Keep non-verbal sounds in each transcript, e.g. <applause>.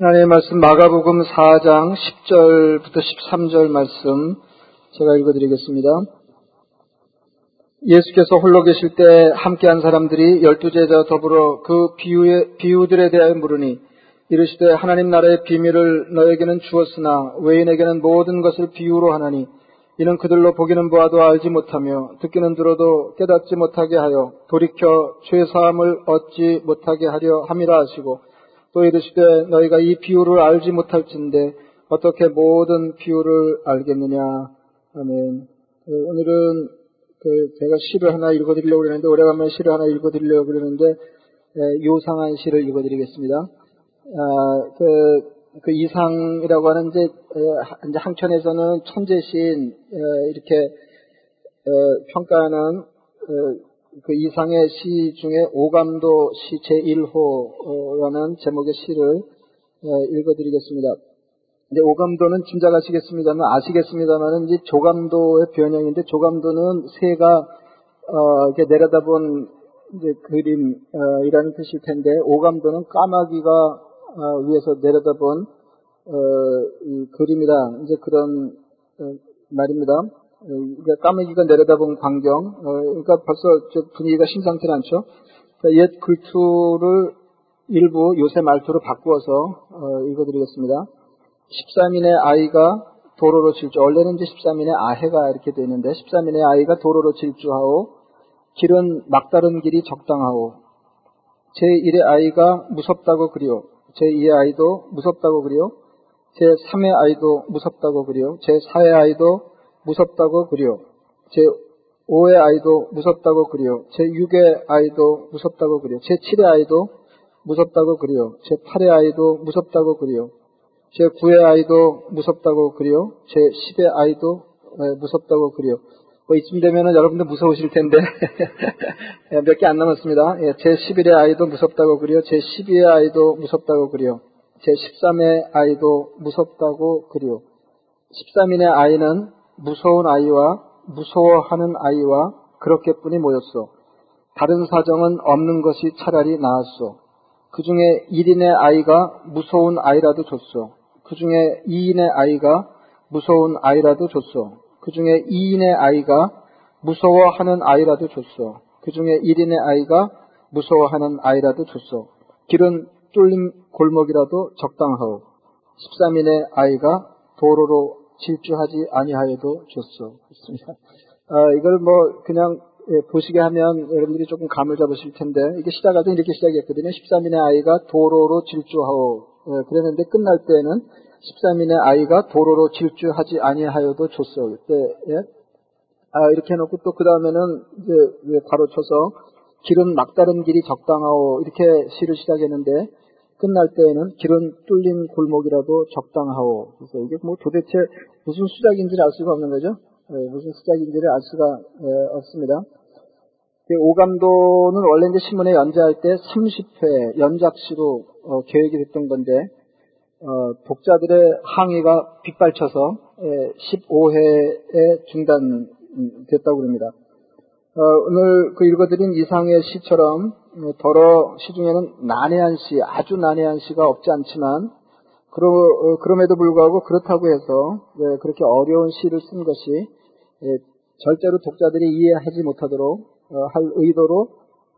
하나님의 말씀 마가복음 4장 10절부터 13절 말씀 제가 읽어드리겠습니다. 예수께서 홀로 계실 때 함께한 사람들이 열두 제자 더불어 그 비유의, 비유들에 대하여 물으니 이르시되 하나님 나라의 비밀을 너에게는 주었으나 외인에게는 모든 것을 비유로 하나니 이는 그들로 보기는 보아도 알지 못하며 듣기는 들어도 깨닫지 못하게 하여 돌이켜 죄 사함을 얻지 못하게 하려 함이라 하시고 또 이르시되 너희가 이 비유를 알지 못할진데 어떻게 모든 비유를 알겠느냐 아멘. 그 오늘은 그 제가 시를 하나 읽어드리려고 그러는데 오래간만에 시를 하나 읽어드리려고 그러는데 예, 요상한 시를 읽어드리겠습니다. 아, 그, 그 이상이라고 하는 이제, 예, 이제 항천에서는 천재신 예, 이렇게 어, 평가하는 어, 그 이상의 시 중에 오감도 시 제1호라는 제목의 시를 예, 읽어드리겠습니다. 이제 오감도는 짐작하시겠습니다만 아시겠습니다만 이제 조감도의 변형인데 조감도는 새가 어, 이렇게 내려다본 이제 그림이라는 뜻일 텐데 오감도는 까마귀가 어, 위에서 내려다본 어, 그림이라 이제 그런 어, 말입니다. 까마귀가 내려다본 광경, 어, 그러니까 벌써 분위기가 심상치 않죠. 옛 글투를 일부 요새 말투로 바꾸어서 어, 읽어드리겠습니다. 13인의 아이가 도로로 질주, 원래는 이제 13인의 아해가 이렇게 되는데 13인의 아이가 도로로 질주하오, 길은 막다른 길이 적당하오, 제1의 아이가 무섭다고 그리오, 제2의 아이도 무섭다고 그리오, 제3의 아이도 무섭다고 그리오, 제4의 아이도 무섭다고 그려. 제 5의 아이도 무섭다고 그려. 제 6의 아이도 무섭다고 그려. 제 7의 아이도 무섭다고 그려. 제 8의 아이도 무섭다고 그려. 제 9의 아이도 무섭다고 그려. 제 10의 아이도 무섭다고 그려. 뭐 이쯤 되면은 여러분들 무서우실 텐데 몇 개 안 남았습니다. 예, 제 11의 아이도 무섭다고 그려. 제 12의 아이도 무섭다고 그려. 제 13의 아이도 무섭다고 그려. 13인의 아이는 무서운 아이와 무서워하는 아이와 그렇게뿐이 모였소. 다른 사정은 없는 것이 차라리 나았소. 그 중에 1인의 아이가 무서운 아이라도 줬소. 그 중에 2인의 아이가 무서운 아이라도 줬소. 그 중에 2인의 아이가 무서워하는 아이라도 줬소. 그 중에 1인의 아이가 무서워하는 아이라도 줬소. 길은 뚫린 골목이라도 적당하오. 13인의 아이가 도로로 질주하지 아니하여도 좋소. 그렇습니다. 아, 이걸 뭐 그냥 예, 보시게 하면 여러분들이 조금 감을 잡으실 텐데 이게 시작하도 이렇게 시작했거든요. 13인의 아이가 도로로 질주하오. 예, 그랬는데 끝날 때는 13인의 아이가 도로로 질주하지 아니하여도 좋소. 그때 예? 아, 이렇게 해놓고 또 그 다음에는 이제 바로 쳐서 길은 막다른 길이 적당하오 이렇게 시를 시작했는데 끝날 때에는 길은 뚫린 골목이라도 적당하오. 그래서 이게 뭐 도대체 무슨 수작인지를 알 수가 없는 거죠. 네, 무슨 수작인지를 알 수가 네, 없습니다. 오감도는 원래 이제 신문에 연재할 때 30회 연작시로 어, 계획이 됐던 건데 어, 독자들의 항의가 빗발쳐서 예, 15회에 중단됐다고 합니다. 어, 오늘 그 읽어드린 이상의 시처럼 어, 더러 시중에는 난해한 시, 아주 난해한 시가 없지 않지만 그러, 어, 그럼에도 불구하고 그렇다고 해서 네, 그렇게 어려운 시를 쓴 것이 예, 절대로 독자들이 이해하지 못하도록 어, 할 의도로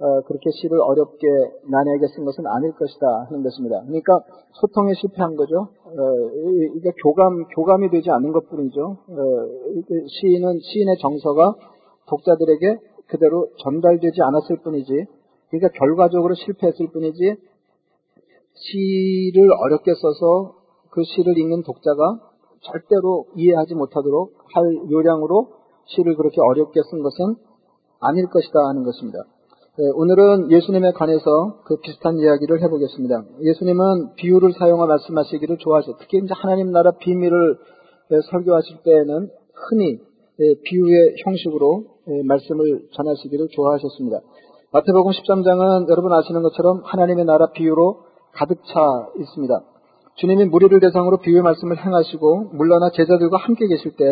어, 그렇게 시를 어렵게 난해하게 쓴 것은 아닐 것이다 하는 것입니다. 그러니까 소통에 실패한 거죠. 어, 이게 교감 교감이 되지 않는 것뿐이죠. 어, 시인은 시인의 정서가 독자들에게 그대로 전달되지 않았을 뿐이지, 그러니까 결과적으로 실패했을 뿐이지, 시를 어렵게 써서 그 시를 읽는 독자가 절대로 이해하지 못하도록 할 요량으로 시를 그렇게 어렵게 쓴 것은 아닐 것이다 하는 것입니다. 네, 오늘은 예수님에 관해서 그 비슷한 이야기를 해보겠습니다. 예수님은 비유를 사용하 말씀하시기를 좋아하셨. 특히 이제 하나님 나라 비밀을 설교하실 때에는 흔히 예, 비유의 형식으로 예, 말씀을 전하시기를 좋아하셨습니다. 마태복음 13장은 여러분 아시는 것처럼 하나님의 나라 비유로 가득 차 있습니다. 주님이 무리를 대상으로 비유의 말씀을 행하시고 물러나 제자들과 함께 계실 때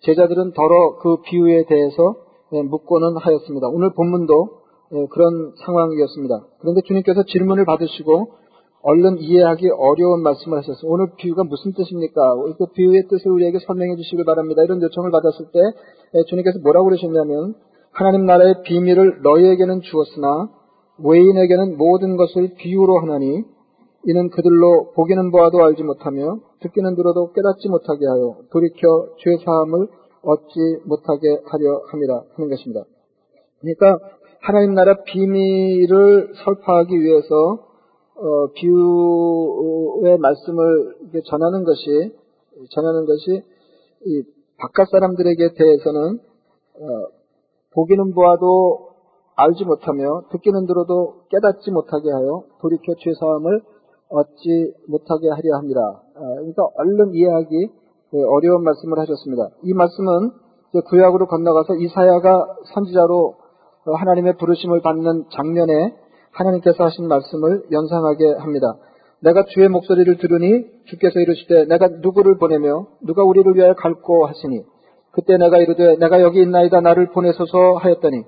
제자들은 더러 그 비유에 대해서 예, 묻고는 하였습니다. 오늘 본문도 그런 상황이었습니다. 그런데 주님께서 질문을 받으시고 얼른 이해하기 어려운 말씀을 하셨어요. 오늘 비유가 무슨 뜻입니까? 그 비유의 뜻을 우리에게 설명해 주시길 바랍니다. 이런 요청을 받았을 때 예, 주님께서 뭐라고 그러셨냐면 하나님 나라의 비밀을 너희에게는 주었으나 외인에게는 모든 것을 비유로 하나니 이는 그들로 보기는 보아도 알지 못하며 듣기는 들어도 깨닫지 못하게 하여 돌이켜 죄 사함을 얻지 못하게 하려 함이라 하는 것입니다. 그러니까 하나님 나라 비밀을 설파하기 위해서 어, 비유의 말씀을 전하는 것이 전하는 것이 바깥 사람들에게 대해서는 어, 보기는 보아도 알지 못하며 듣기는 들어도 깨닫지 못하게 하여 돌이켜 죄 사함을 얻지 못하게 하려 합니다. 아, 그러니까 얼른 이해하기 어려운 말씀을 하셨습니다. 이 말씀은 구약으로 건너가서 이사야가 선지자로 하나님의 부르심을 받는 장면에 하나님께서 하신 말씀을 연상하게 합니다. 내가 주의 목소리를 들으니 주께서 이르시되 내가 누구를 보내며 누가 우리를 위하여 갈고 하시니 그때 내가 이르되 내가 여기 있나이다 나를 보내소서 하였더니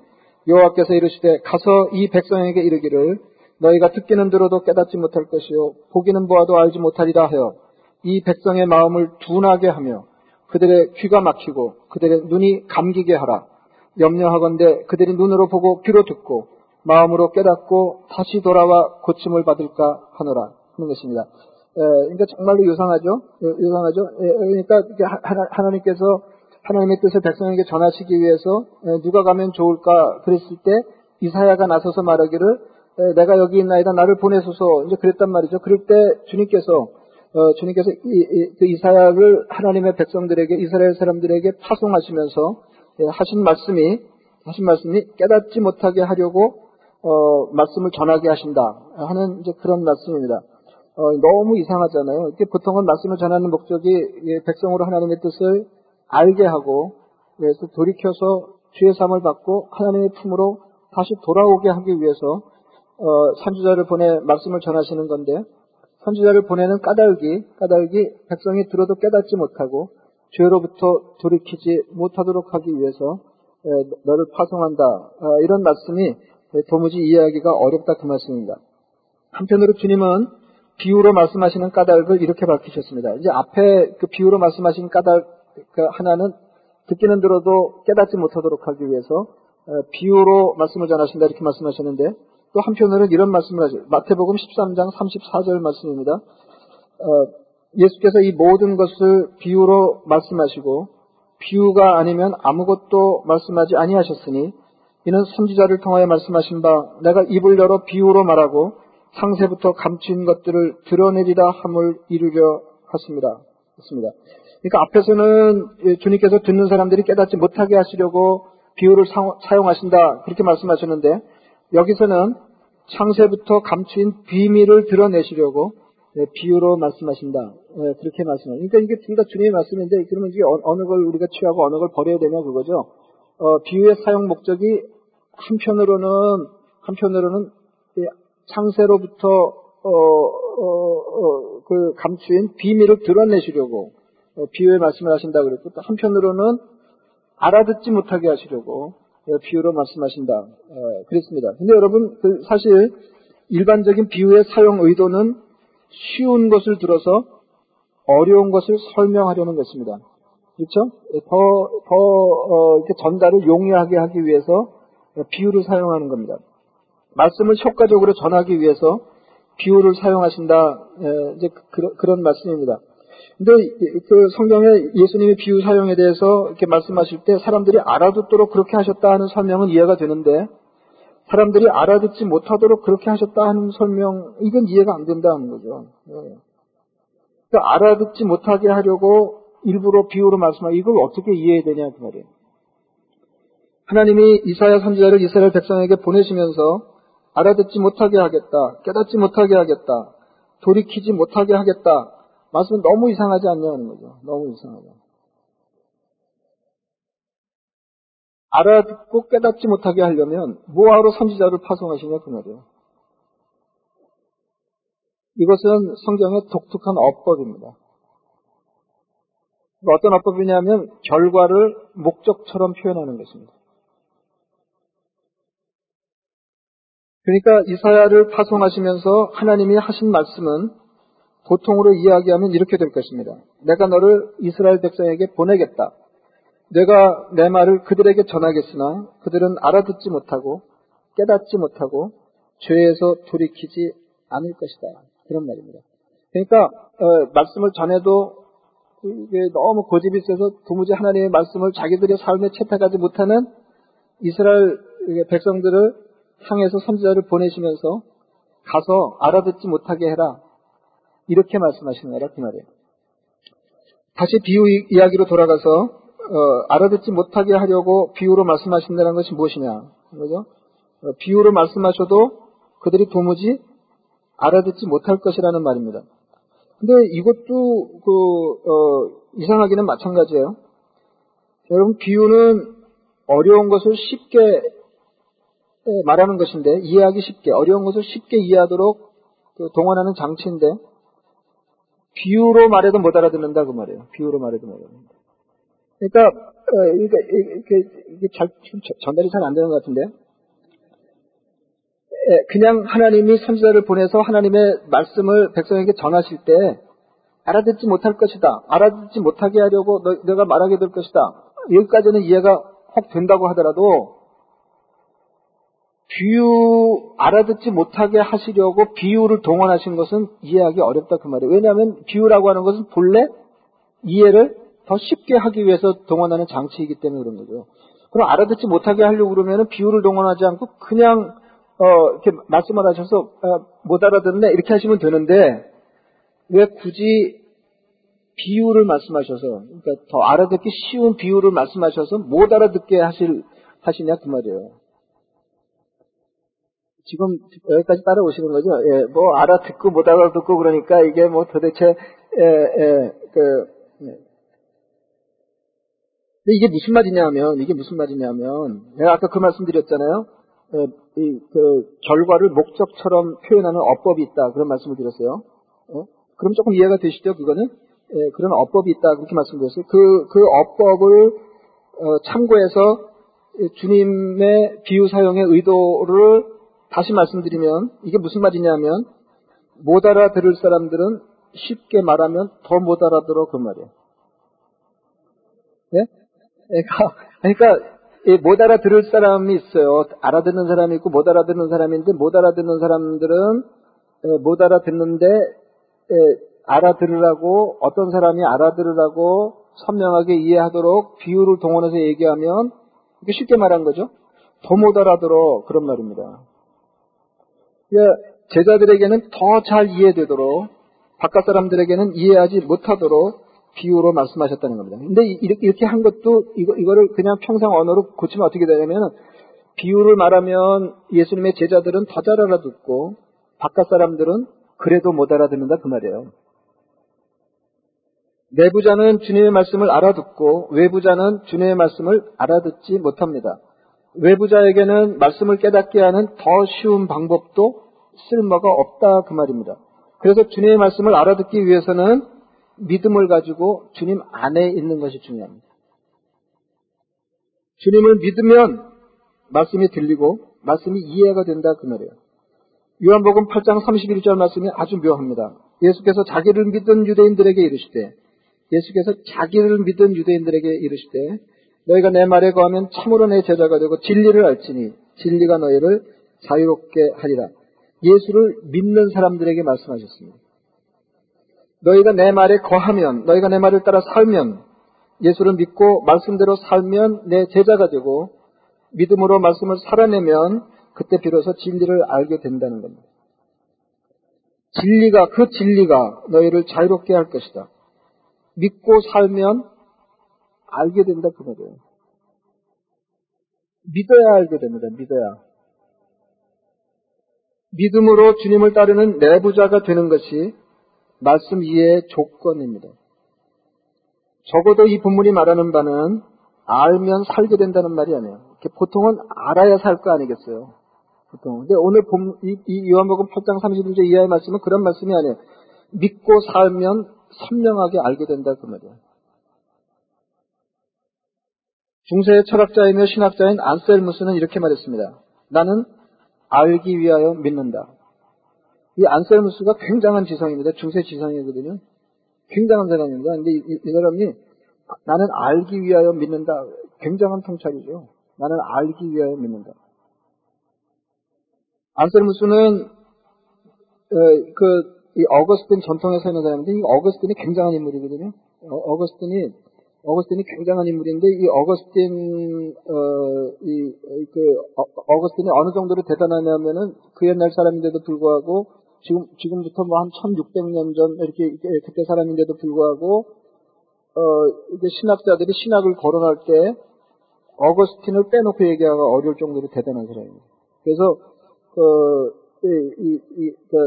여호와께서 이르시되 가서 이 백성에게 이르기를 너희가 듣기는 들어도 깨닫지 못할 것이요 보기는 보아도 알지 못하리라 하여 이 백성의 마음을 둔하게 하며 그들의 귀가 막히고 그들의 눈이 감기게 하라 염려하건대 그들이 눈으로 보고 귀로 듣고 마음으로 깨닫고 다시 돌아와 고침을 받을까 하노라 하는 것입니다. 에, 그러니까 정말로 유상하죠. 유상하죠. 에, 그러니까 하나 님께서 하나님의 뜻을 백성에게 전하시기 위해서 누가 가면 좋을까 그랬을 때 이사야가 나서서 말하기를 내가 여기 있나이다 나를 보내소서 이제 그랬단 말이죠. 그럴 때 주님께서 어, 주님께서 이, 이, 그 이사야를 하나님의 백성들에게 이스라엘 사람들에게 파송하시면서 예, 하신 말씀이 하신 말씀이 깨닫지 못하게 하려고 어, 말씀을 전하게 하신다 하는 이제 그런 말씀입니다. 어, 너무 이상하잖아요. 보통은 말씀을 전하는 목적이 예, 백성으로 하나님의 뜻을 알게 하고 그래서 돌이켜서 주의 삶을 받고 하나님의 품으로 다시 돌아오게 하기 위해서 어, 선지자를 보내 말씀을 전하시는 건데 선지자를 보내는 까닭이 까닭이 백성이 들어도 깨닫지 못하고 죄로부터 돌이키지 못하도록 하기 위해서 에, 너를 파송한다 어, 이런 말씀이 도무지 이해하기가 어렵다 그 말씀입니다. 한편으로 주님은 비유로 말씀하시는 까닭을 이렇게 밝히셨습니다. 이제 앞에 그 비유로 말씀하신 까닭 그 하나는 듣기는 들어도 깨닫지 못하도록 하기 위해서 어, 비유로 말씀을 전하신다 이렇게 말씀하셨는데 또 한편으로는 이런 말씀을 하죠. 마태복음 13장 34절 말씀입니다. 어, 예수께서 이 모든 것을 비유로 말씀하시고 비유가 아니면 아무것도 말씀하지 아니하셨으니 이는 선지자를 통하여 말씀하신 바 내가 입을 열어 비유로 말하고 상세부터 감춘 것들을 드러내리라 함을 이루려 하십니다. 했습니다. 그러니까 앞에서는 예, 주님께서 듣는 사람들이 깨닫지 못하게 하시려고 비유를 사용하신다 그렇게 말씀하셨는데 여기서는 창세부터 감추인 비밀을 드러내시려고 예, 비유로 말씀하신다 예, 그렇게 말씀합니다. 그러니까 이게 둘 다 주님의 말씀인데 그러면 이게 어느 걸 우리가 취하고 어느 걸 버려야 되냐 그거죠. 어, 비유의 사용 목적이 한편으로는 한편으로는 창세로부터 어, 어, 어, 그 감추인 비밀을 드러내시려고 어, 비유의 말씀을 하신다 그랬고 또 한편으로는 알아듣지 못하게 하시려고 어, 비유로 말씀하신다 어, 그랬습니다. 근데 여러분 그 사실 일반적인 비유의 사용 의도는 쉬운 것을 들어서 어려운 것을 설명하려는 것입니다. 그렇죠? 더, 더, 어, 이렇게 전달을 용이하게 하기 위해서 비유를 사용하는 겁니다. 말씀을 효과적으로 전하기 위해서 비유를 사용하신다, 이제 그, 그런 말씀입니다. 근데 그 성경에 예수님의 비유 사용에 대해서 이렇게 말씀하실 때 사람들이 알아듣도록 그렇게 하셨다 하는 설명은 이해가 되는데 사람들이 알아듣지 못하도록 그렇게 하셨다 하는 설명 이건 이해가 안 된다는 거죠. 네. 그러니까 알아듣지 못하게 하려고 일부러 비유로 말씀하고 이걸 어떻게 이해해야 되냐 그 말이에요. 하나님이 이사야 선지자를 이스라엘 백성에게 보내시면서 알아듣지 못하게 하겠다, 깨닫지 못하게 하겠다, 돌이키지 못하게 하겠다 말씀은 너무 이상하지 않냐는 거죠. 너무 이상하죠. 알아듣고 깨닫지 못하게 하려면 뭐하러 선지자를 파송하시냐 그 말이에요. 이것은 성경의 독특한 어법입니다. 어떤 어법이냐면 결과를 목적처럼 표현하는 것입니다. 그러니까 이사야를 파송하시면서 하나님이 하신 말씀은 보통으로 이야기하면 이렇게 될 것입니다. 내가 너를 이스라엘 백성에게 보내겠다. 내가 내 말을 그들에게 전하겠으나 그들은 알아듣지 못하고 깨닫지 못하고 죄에서 돌이키지 않을 것이다. 그런 말입니다. 그러니까 어, 말씀을 전해도 이게 너무 고집이 세서 도무지 하나님의 말씀을 자기들의 삶에 채택하지 못하는 이스라엘 백성들을 향해서 선지자를 보내시면서 가서 알아듣지 못하게 해라. 이렇게 말씀하시는 거라 그 말이에요. 다시 비유 이야기로 돌아가서 어, 알아듣지 못하게 하려고 비유로 말씀하신다는 것이 무엇이냐? 그죠? 어, 비유로 말씀하셔도 그들이 도무지 알아듣지 못할 것이라는 말입니다. 근데 이것도 그 어, 이상하기는 마찬가지예요. 여러분 비유는 어려운 것을 쉽게 말하는 것인데 이해하기 쉽게 어려운 것을 쉽게 이해하도록 그 동원하는 장치인데 비유로 말해도 못 알아듣는다 그 말이에요. 비유로 말해도 못 알아듣는다. 그러니까 어, 그러니까 이게, 이게 잘 전달이 잘 안 되는 것 같은데 그냥 하나님이 선지자를 보내서 하나님의 말씀을 백성에게 전하실 때 알아듣지 못할 것이다. 알아듣지 못하게 하려고 너, 내가 말하게 될 것이다. 여기까지는 이해가 혹 된다고 하더라도 비유 알아듣지 못하게 하시려고 비유를 동원하신 것은 이해하기 어렵다 그 말이에요. 왜냐하면 비유라고 하는 것은 본래 이해를 더 쉽게 하기 위해서 동원하는 장치이기 때문에 그런 거죠. 그럼 알아듣지 못하게 하려고 그러면 비유를 동원하지 않고 그냥 어, 이렇게 말씀을 하셔서 어, 못 알아듣네 이렇게 하시면 되는데 왜 굳이 비유를 말씀하셔서 그러니까 더 알아듣기 쉬운 비유를 말씀하셔서 못 알아듣게 하실 하시냐 그 말이에요. 지금 여기까지 따라오시는 거죠? 예, 뭐 알아듣고 못 알아듣고 그러니까 이게 뭐 도대체 예, 예, 그 예. 이게 무슨 말이냐면 이게 무슨 말이냐면 내가 아까 그 말씀드렸잖아요. 예, 이, 그 결과를 목적처럼 표현하는 어법이 있다 그런 말씀을 드렸어요. 어? 그럼 조금 이해가 되시죠? 그거는 예, 그런 어법이 있다 그렇게 말씀드렸어요. 그, 그 어법을 어, 참고해서 주님의 비유 사용의 의도를 다시 말씀드리면 이게 무슨 말이냐면 못 알아들을 사람들은 쉽게 말하면 더 못 알아들어 그 말이에요. 예? 그러니까, 그러니까 못 알아들을 사람이 있어요. 알아듣는 사람이 있고 못 알아듣는 사람인데 못 알아듣는 사람들은 못 알아듣는데 알아들으라고 어떤 사람이 알아들으라고 선명하게 이해하도록 비유를 동원해서 얘기하면 쉽게 말한 거죠. 더 못 알아들어 그런 말입니다. 제자들에게는 더 잘 이해되도록 바깥 사람들에게는 이해하지 못하도록 비유로 말씀하셨다는 겁니다. 근데 이렇게 한 것도 이거, 이거를 그냥 평생 언어로 고치면 어떻게 되냐면 비유를 말하면 예수님의 제자들은 더 잘 알아듣고 바깥 사람들은 그래도 못 알아듣는다 그 말이에요. 내부자는 주님의 말씀을 알아듣고 외부자는 주님의 말씀을 알아듣지 못합니다. 외부자에게는 말씀을 깨닫게 하는 더 쉬운 방법도 쓸모가 없다 그 말입니다. 그래서 주님의 말씀을 알아듣기 위해서는 믿음을 가지고 주님 안에 있는 것이 중요합니다. 주님을 믿으면 말씀이 들리고 말씀이 이해가 된다 그 말이에요. 요한복음 8장 31절 말씀이 아주 묘합니다. 예수께서 자기를 믿은 유대인들에게 이르시되 예수께서 자기를 믿은 유대인들에게 이르시되 너희가 내 말에 거하면 참으로 내 제자가 되고 진리를 알지니 진리가 너희를 자유롭게 하리라. 예수를 믿는 사람들에게 말씀하셨습니다. 너희가 내 말에 거하면, 너희가 내 말을 따라 살면, 예수를 믿고 말씀대로 살면 내 제자가 되고, 믿음으로 말씀을 살아내면 그때 비로소 진리를 알게 된다는 겁니다. 진리가, 그 진리가 너희를 자유롭게 할 것이다. 믿고 살면 알게 된다 그 말이에요. 믿어야 알게 됩니다. 믿어야. 믿음으로 주님을 따르는 내부자가 되는 것이 말씀 이해의 조건입니다. 적어도 이 본문이 말하는 바는 알면 살게 된다는 말이 아니에요. 보통은 알아야 살 거 아니겠어요. 보통. 근데 오늘 본, 이, 이 요한복음 8장 31절 이하의 말씀은 그런 말씀이 아니에요. 믿고 살면 선명하게 알게 된다 그 말이에요. 중세의 철학자이며 신학자인 안셀무스는 이렇게 말했습니다. 나는 알기 위하여 믿는다. 이 안셀무스가 굉장한 지성입니다. 중세 지성이거든요. 굉장한 사람입니다. 근데 이, 이, 이 사람이 나는 알기 위하여 믿는다. 굉장한 통찰이죠. 나는 알기 위하여 믿는다. 안셀무스는 어, 그, 이 어거스틴 전통에서 있는 사람인데 이 어거스틴이 굉장한 인물이거든요. 어, 거스틴이 어거스틴이 굉장한 인물인데 이 어거스틴 어이그 어, 거스틴이 어느 정도로 대단하냐면은 그 옛날 사람인데도 불구하고 지금 지금부터 뭐 한 1600년 전 이렇게 그때 사람인데도 불구하고 어 이게 신학자들이 신학을 거론할 때 어거스틴을 빼놓고 얘기하기가 어려울 정도로 대단한 사람입니다. 그래서 그 이, 이, 그,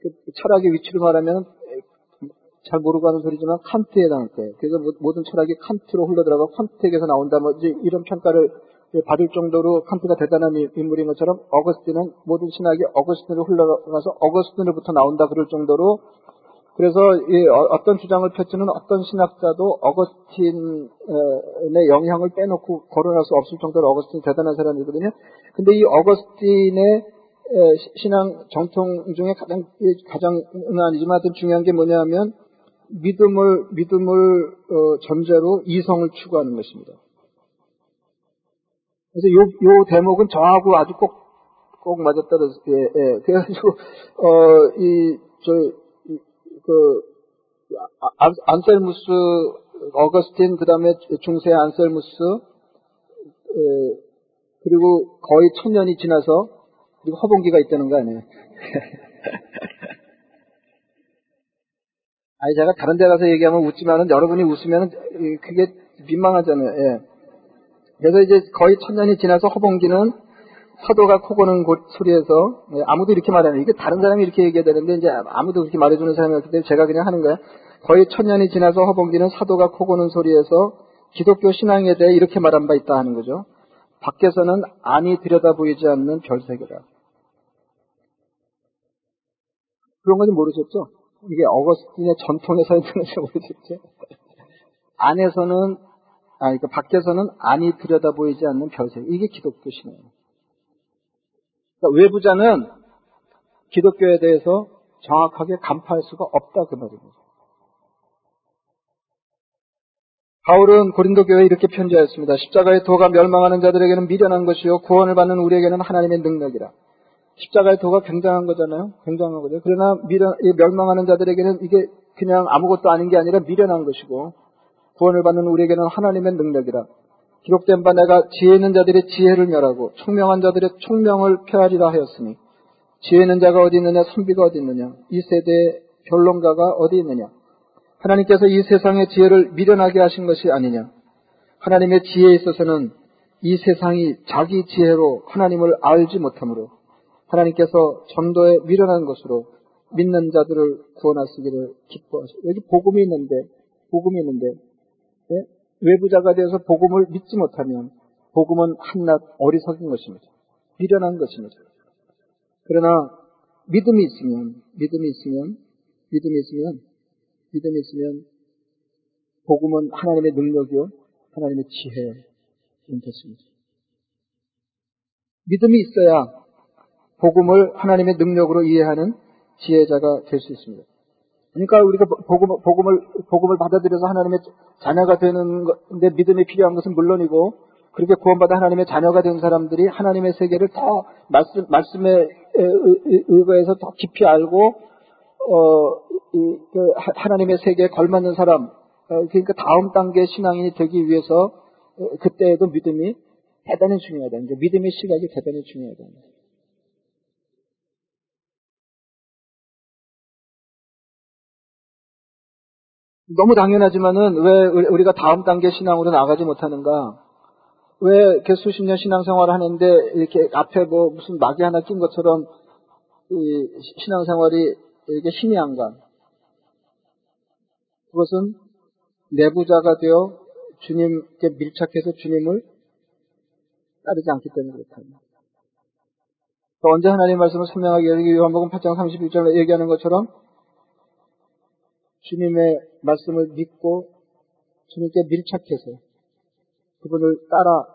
그, 철학의 위치를 말하면 잘 모르고 하는 소리지만 칸트에 해당할 때 그래서 모든 철학이 칸트로 흘러들어가 칸트에게서 나온다 뭐 이런 평가를 받을 정도로 칸트가 대단한 인물인 것처럼 어거스틴은 모든 신학이 어거스틴으로 흘러가서 어거스틴으로부터 나온다 그럴 정도로 그래서 어, 어떤 주장을 펼치는 어떤 신학자도 어거스틴의 영향을 빼놓고 거론할 수 없을 정도로 어거스틴이 대단한 사람이거든요. 근데 이 어거스틴의 신앙 정통 중에 가장 가장 아니지만 중요한 게 뭐냐면 믿음을 믿음을 어, 전제로 이성을 추구하는 것입니다. 그래서 요, 요 대목은 저하고 아주 꼭, 꼭 맞았다는, 예, 예. 그래가지고, 어, 이, 저, 이, 그, 안, 안셀무스, 어거스틴, 그 다음에 중세 안셀무스, 예, 그리고 거의 천 년이 지나서, 그리고 허봉기가 있다는 거 아니에요? <laughs> 아니, 제가 다른 데 가서 얘기하면 웃지만은 여러분이 웃으면 그게 민망하잖아요. 예. 그래서 이제 거의 천년이 지나서 허봉기는 서도가 코 고는 곳 소리에서 예, 아무도 이렇게 말하는 이게 다른 사람이 이렇게 얘기해야 되는데 이제 아무도 그렇게 말해주는 사람이 없기 때문에 제가 그냥 하는 거예요. 거의 천년이 지나서 허봉기는 사도가 코 고는 소리에서 기독교 신앙에 대해 이렇게 말한 바 있다 하는 거죠. 밖에서는 안이 들여다 보이지 않는 별세계라. 그런 건지 모르셨죠? 이게 어거스틴의 전통에서 있는 건지 모르겠죠. 안에서는, 아, 그러니까 밖에서는 안이 들여다 보이지 않는 별세 이게 기독교 신앙이에요. 그러니까 외부자는 기독교에 대해서 정확하게 간파할 수가 없다 그 말입니다. 바울은 고린도 교회에 이렇게 편지하였습니다. 십자가의 도가 멸망하는 자들에게는 미련한 것이요 구원을 받는 우리에게는 하나님의 능력이라. 십자가의 도가 굉장한 거잖아요. 굉장한 거죠. 그러나 미련, 멸망하는 자들에게는 이게 그냥 아무것도 아닌 게 아니라 미련한 것이고 구원을 받는 우리에게는 하나님의 능력이라. 기록된 바 내가 지혜 있는 자들의 지혜를 멸하고 총명한 자들의 총명을 폐하리라 하였으니 지혜 있는 자가 어디 있느냐 선비가 어디 있느냐 이 세대의 변론가가 어디 있느냐 하나님께서 이 세상의 지혜를 미련하게 하신 것이 아니냐 하나님의 지혜에 있어서는 이 세상이 자기 지혜로 하나님을 알지 못하므로 하나님께서 전도에 미련한 것으로 믿는 자들을 구원하시기를 기뻐하시고 여기 복음이 있는데 복음이 있는데 네? 외부자가 되어서 복음을 믿지 못하면 복음은 한낱 어리석은 것입니다. 미련한 것입니다. 그러나 믿음이 있으면 믿음이 있으면 믿음이 있으면 믿음이 있으면 복음은 하나님의 능력이요 하나님의 지혜인 것입니다. 믿음이 있어야 복음을 하나님의 능력으로 이해하는 지혜자가 될 수 있습니다. 그러니까 우리가 복음, 복음을, 복음을 받아들여서 하나님의 자녀가 되는 건데 믿음이 필요한 것은 물론이고 그렇게 구원받아 하나님의 자녀가 된 사람들이 하나님의 세계를 더 말씀, 말씀에 의거해서 더 깊이 알고, 어, 이, 그 하나님의 세계에 걸맞는 사람, 어, 그러니까 다음 단계 신앙인이 되기 위해서 그때에도 믿음이 대단히 중요하다. 믿음의 시각이 대단히 중요하다. 너무 당연하지만은 왜 우리가 다음 단계 신앙으로 나가지 못하는가? 왜 이렇게 수십 년 신앙생활을 하는데 이렇게 앞에 뭐 무슨 막이 하나 낀 것처럼 이 신앙생활이 이렇게 힘이 안 가? 그것은 내부자가 되어 주님께 밀착해서 주님을 따르지 않기 때문에 그렇답니다. 언제 하나님 말씀을 선명하게 여기 요한복음 8장 31절에 얘기하는 것처럼 주님의 말씀을 믿고 주님께 밀착해서 그분을 따라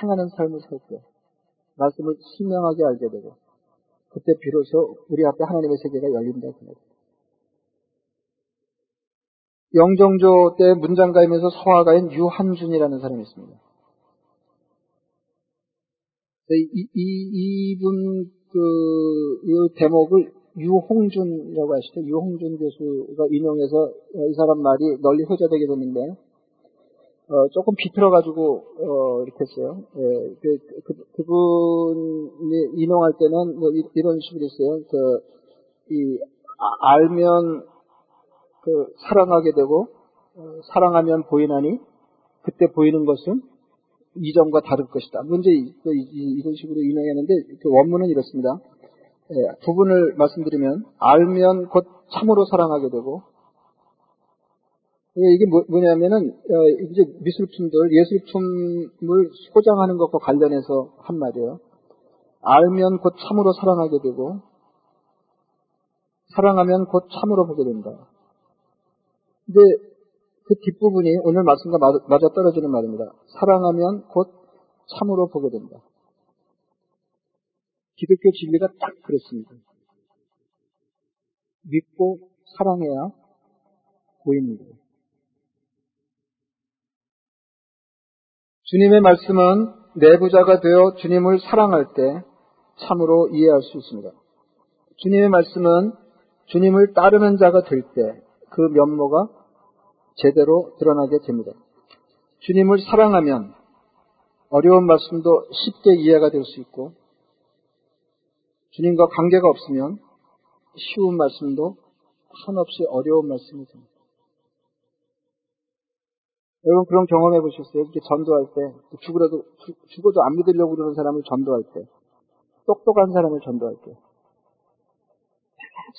행하는 삶을 살 때, 말씀을 신명하게 알게 되고 그때 비로소 우리 앞에 하나님의 세계가 열린다 그 말이에요. 영정조 때 문장가이면서 서화가인 유한준이라는 사람이 있습니다. 이, 이, 이분 그, 이 대목을 유홍준이라고 하시죠. 유홍준 교수가 인용해서 이 사람 말이 널리 회자되게 됐는데, 어, 조금 비틀어가지고, 어, 이렇게 했어요. 예, 그, 그, 분이 인용할 때는 뭐 이, 런 식으로 했어요. 그, 이, 아, 알면, 그, 사랑하게 되고, 어, 사랑하면 보이나니, 그때 보이는 것은 이전과 다를 것이다. 문제 그, 이런 식으로 인용했는데 그 원문은 이렇습니다. 예, 부분을 말씀드리면 알면 곧 참으로 사랑하게 되고 예, 이게 뭐, 냐면은 어, 이제 미술품들 예술품을 소장하는 것과 관련해서 한 말이에요. 알면 곧 참으로 사랑하게 되고 사랑하면 곧 참으로 보게 된다. 근데 그 뒷부분이 오늘 말씀과 맞아 떨어지는 말입니다. 사랑하면 곧 참으로 보게 된다. 기독교 진리가 딱 그렇습니다. 믿고 사랑해야 거예요. 주님의 말씀은 내부자가 되어 주님을 사랑할 때 참으로 이해할 수 있습니다. 주님의 말씀은 주님을 따르는 자가 될 때 그 면모가 제대로 드러나게 됩니다. 주님을 사랑하면 어려운 말씀도 쉽게 이해가 될 수 있고 주님과 관계가 없으면 쉬운 말씀도 한없이 어려운 말씀이 됩니다. 여러분 그런 경험해 보셨어요? 이렇게 전도할 때 죽으라도 죽어도 안 믿으려고 그러는 사람을 전도할 때 똑똑한 사람을 전도할 때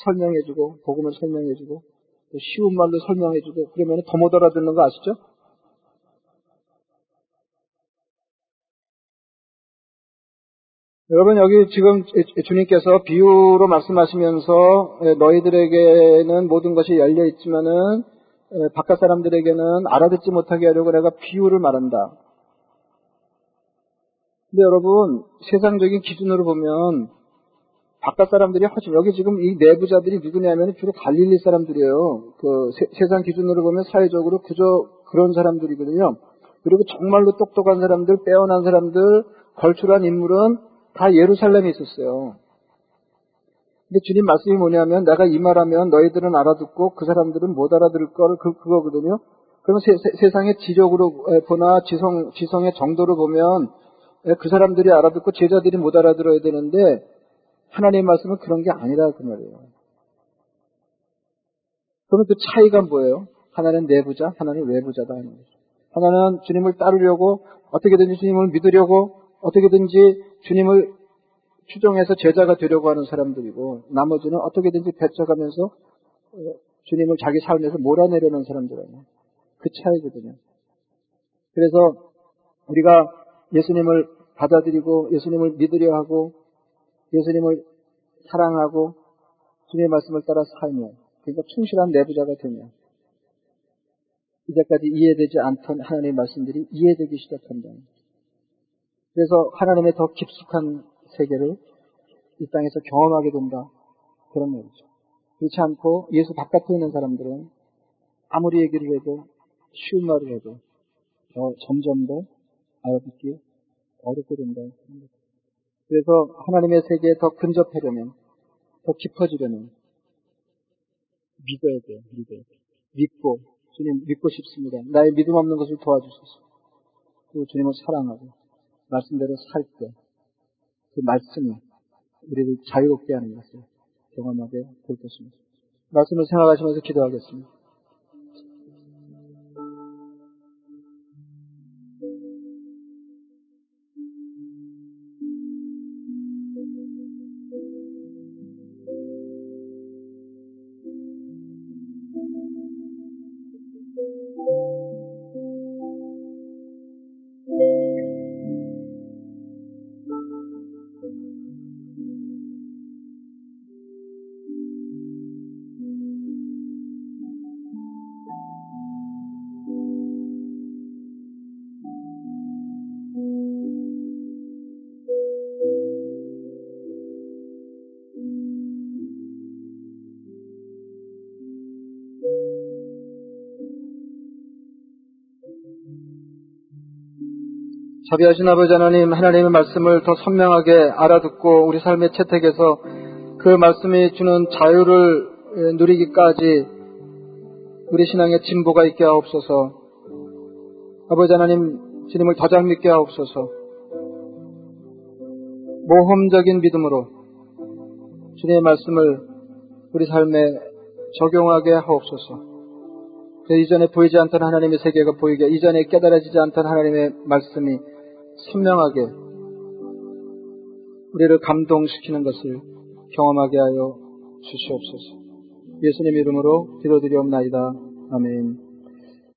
설명해주고 복음을 설명해주고 쉬운 말로 설명해주고 그러면 더못 알아듣는 거 아시죠? 여러분 여기 지금 주님께서 비유로 말씀하시면서 너희들에게는 모든 것이 열려 있지만은 바깥 사람들에게는 알아듣지 못하게 하려고 내가 비유를 말한다. 근데 여러분 세상적인 기준으로 보면 바깥 사람들이 훨씬 여기 지금 이 내부자들이 누구냐면 주로 갈릴리 사람들이에요. 그 세, 상 기준으로 보면 사회적으로 그저 그런 사람들이거든요. 그리고 정말로 똑똑한 사람들, 빼어난 사람들, 걸출한 인물은 다 예루살렘에 있었어요. 근데 주님 말씀이 뭐냐면 내가 이 말하면 너희들은 알아듣고 그 사람들은 못 알아들을 걸 그, 그거거든요. 그러면 세, 상의 지적으로 보나 지성, 지성의 정도로 보면 그 사람들이 알아듣고 제자들이 못 알아들어야 되는데 하나님의 말씀은 그런 게 아니라 그 말이에요. 그러면 그 차이가 뭐예요? 하나는 내부자, 하나는 외부자다 하는 거죠. 하나는 주님을 따르려고 어떻게든지 주님을 믿으려고 어떻게든지 주님을 추종해서 제자가 되려고 하는 사람들이고 나머지는 어떻게든지 배쳐가면서 어, 주님을 자기 삶에서 몰아내려는 사람들이에요. 그 차이거든요. 그래서 우리가 예수님을 받아들이고 예수님을 믿으려 하고 예수님을 사랑하고 주님의 말씀을 따라 살며 그러니까 충실한 내부자가 되며 이제까지 이해되지 않던 하나님의 말씀들이 이해되기 시작한다. 그래서 하나님의 더 깊숙한 세계를 이 땅에서 경험하게 된다. 그런 말이죠. 그렇지 않고 예수 바깥에 있는 사람들은 아무리 얘기를 해도 쉬운 말을 해도 더 점점 더 알아듣기 어렵게 된다. 그래서 하나님의 세계에 더 근접하려면, 더 깊어지려면, 믿어야 돼요, 믿어야 돼요. 믿고, 주님 믿고 싶습니다. 나의 믿음 없는 것을 도와주소서. 그리고 주님을 사랑하고, 말씀대로 살 때, 그 말씀이 우리를 자유롭게 하는 것을 경험하게 될 것입니다. 말씀을 생각하시면서 기도하겠습니다. 자비하신 아버지 하나님, 하나님의 말씀을 더 선명하게 알아듣고 우리 삶의 채택에서 그 말씀이 주는 자유를 누리기까지 우리 신앙의 진보가 있게 하옵소서. 아버지 하나님, 주님을 더 잘 믿게 하옵소서. 모험적인 믿음으로 주님의 말씀을 우리 삶에 적용하게 하옵소서. 그 이전에 보이지 않던 하나님의 세계가 보이게, 이전에 깨달아지지 않던 하나님의 말씀이 선명하게 우리를 감동시키는 것을 경험하게 하여 주시옵소서. 예수님 이름으로 기도드리옵나이다. 아멘.